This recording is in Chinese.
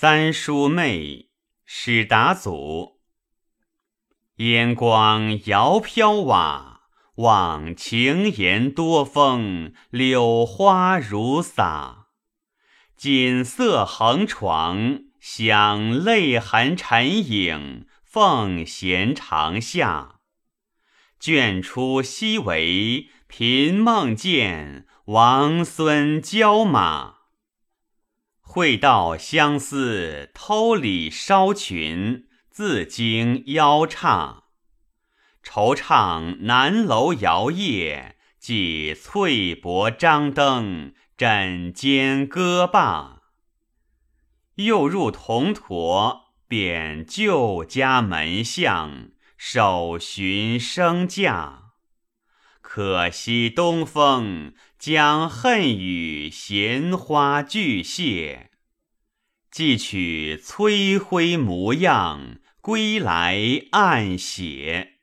三叔妹，史达祖。烟光遥飘瓦，望晴檐多风，柳花如洒。锦瑟横床，响泪痕沉影，凤弦长下。卷出西帷，频梦见王孙交马。会道相思，偷里烧裙，自惊腰叉。惆怅南楼摇曳，寄翠帛张灯，枕间歌罢。又入铜驼，贬旧家门巷，首寻生驾。可惜东风将恨雨闲花俱谢，寄取催灰模样，归来暗写。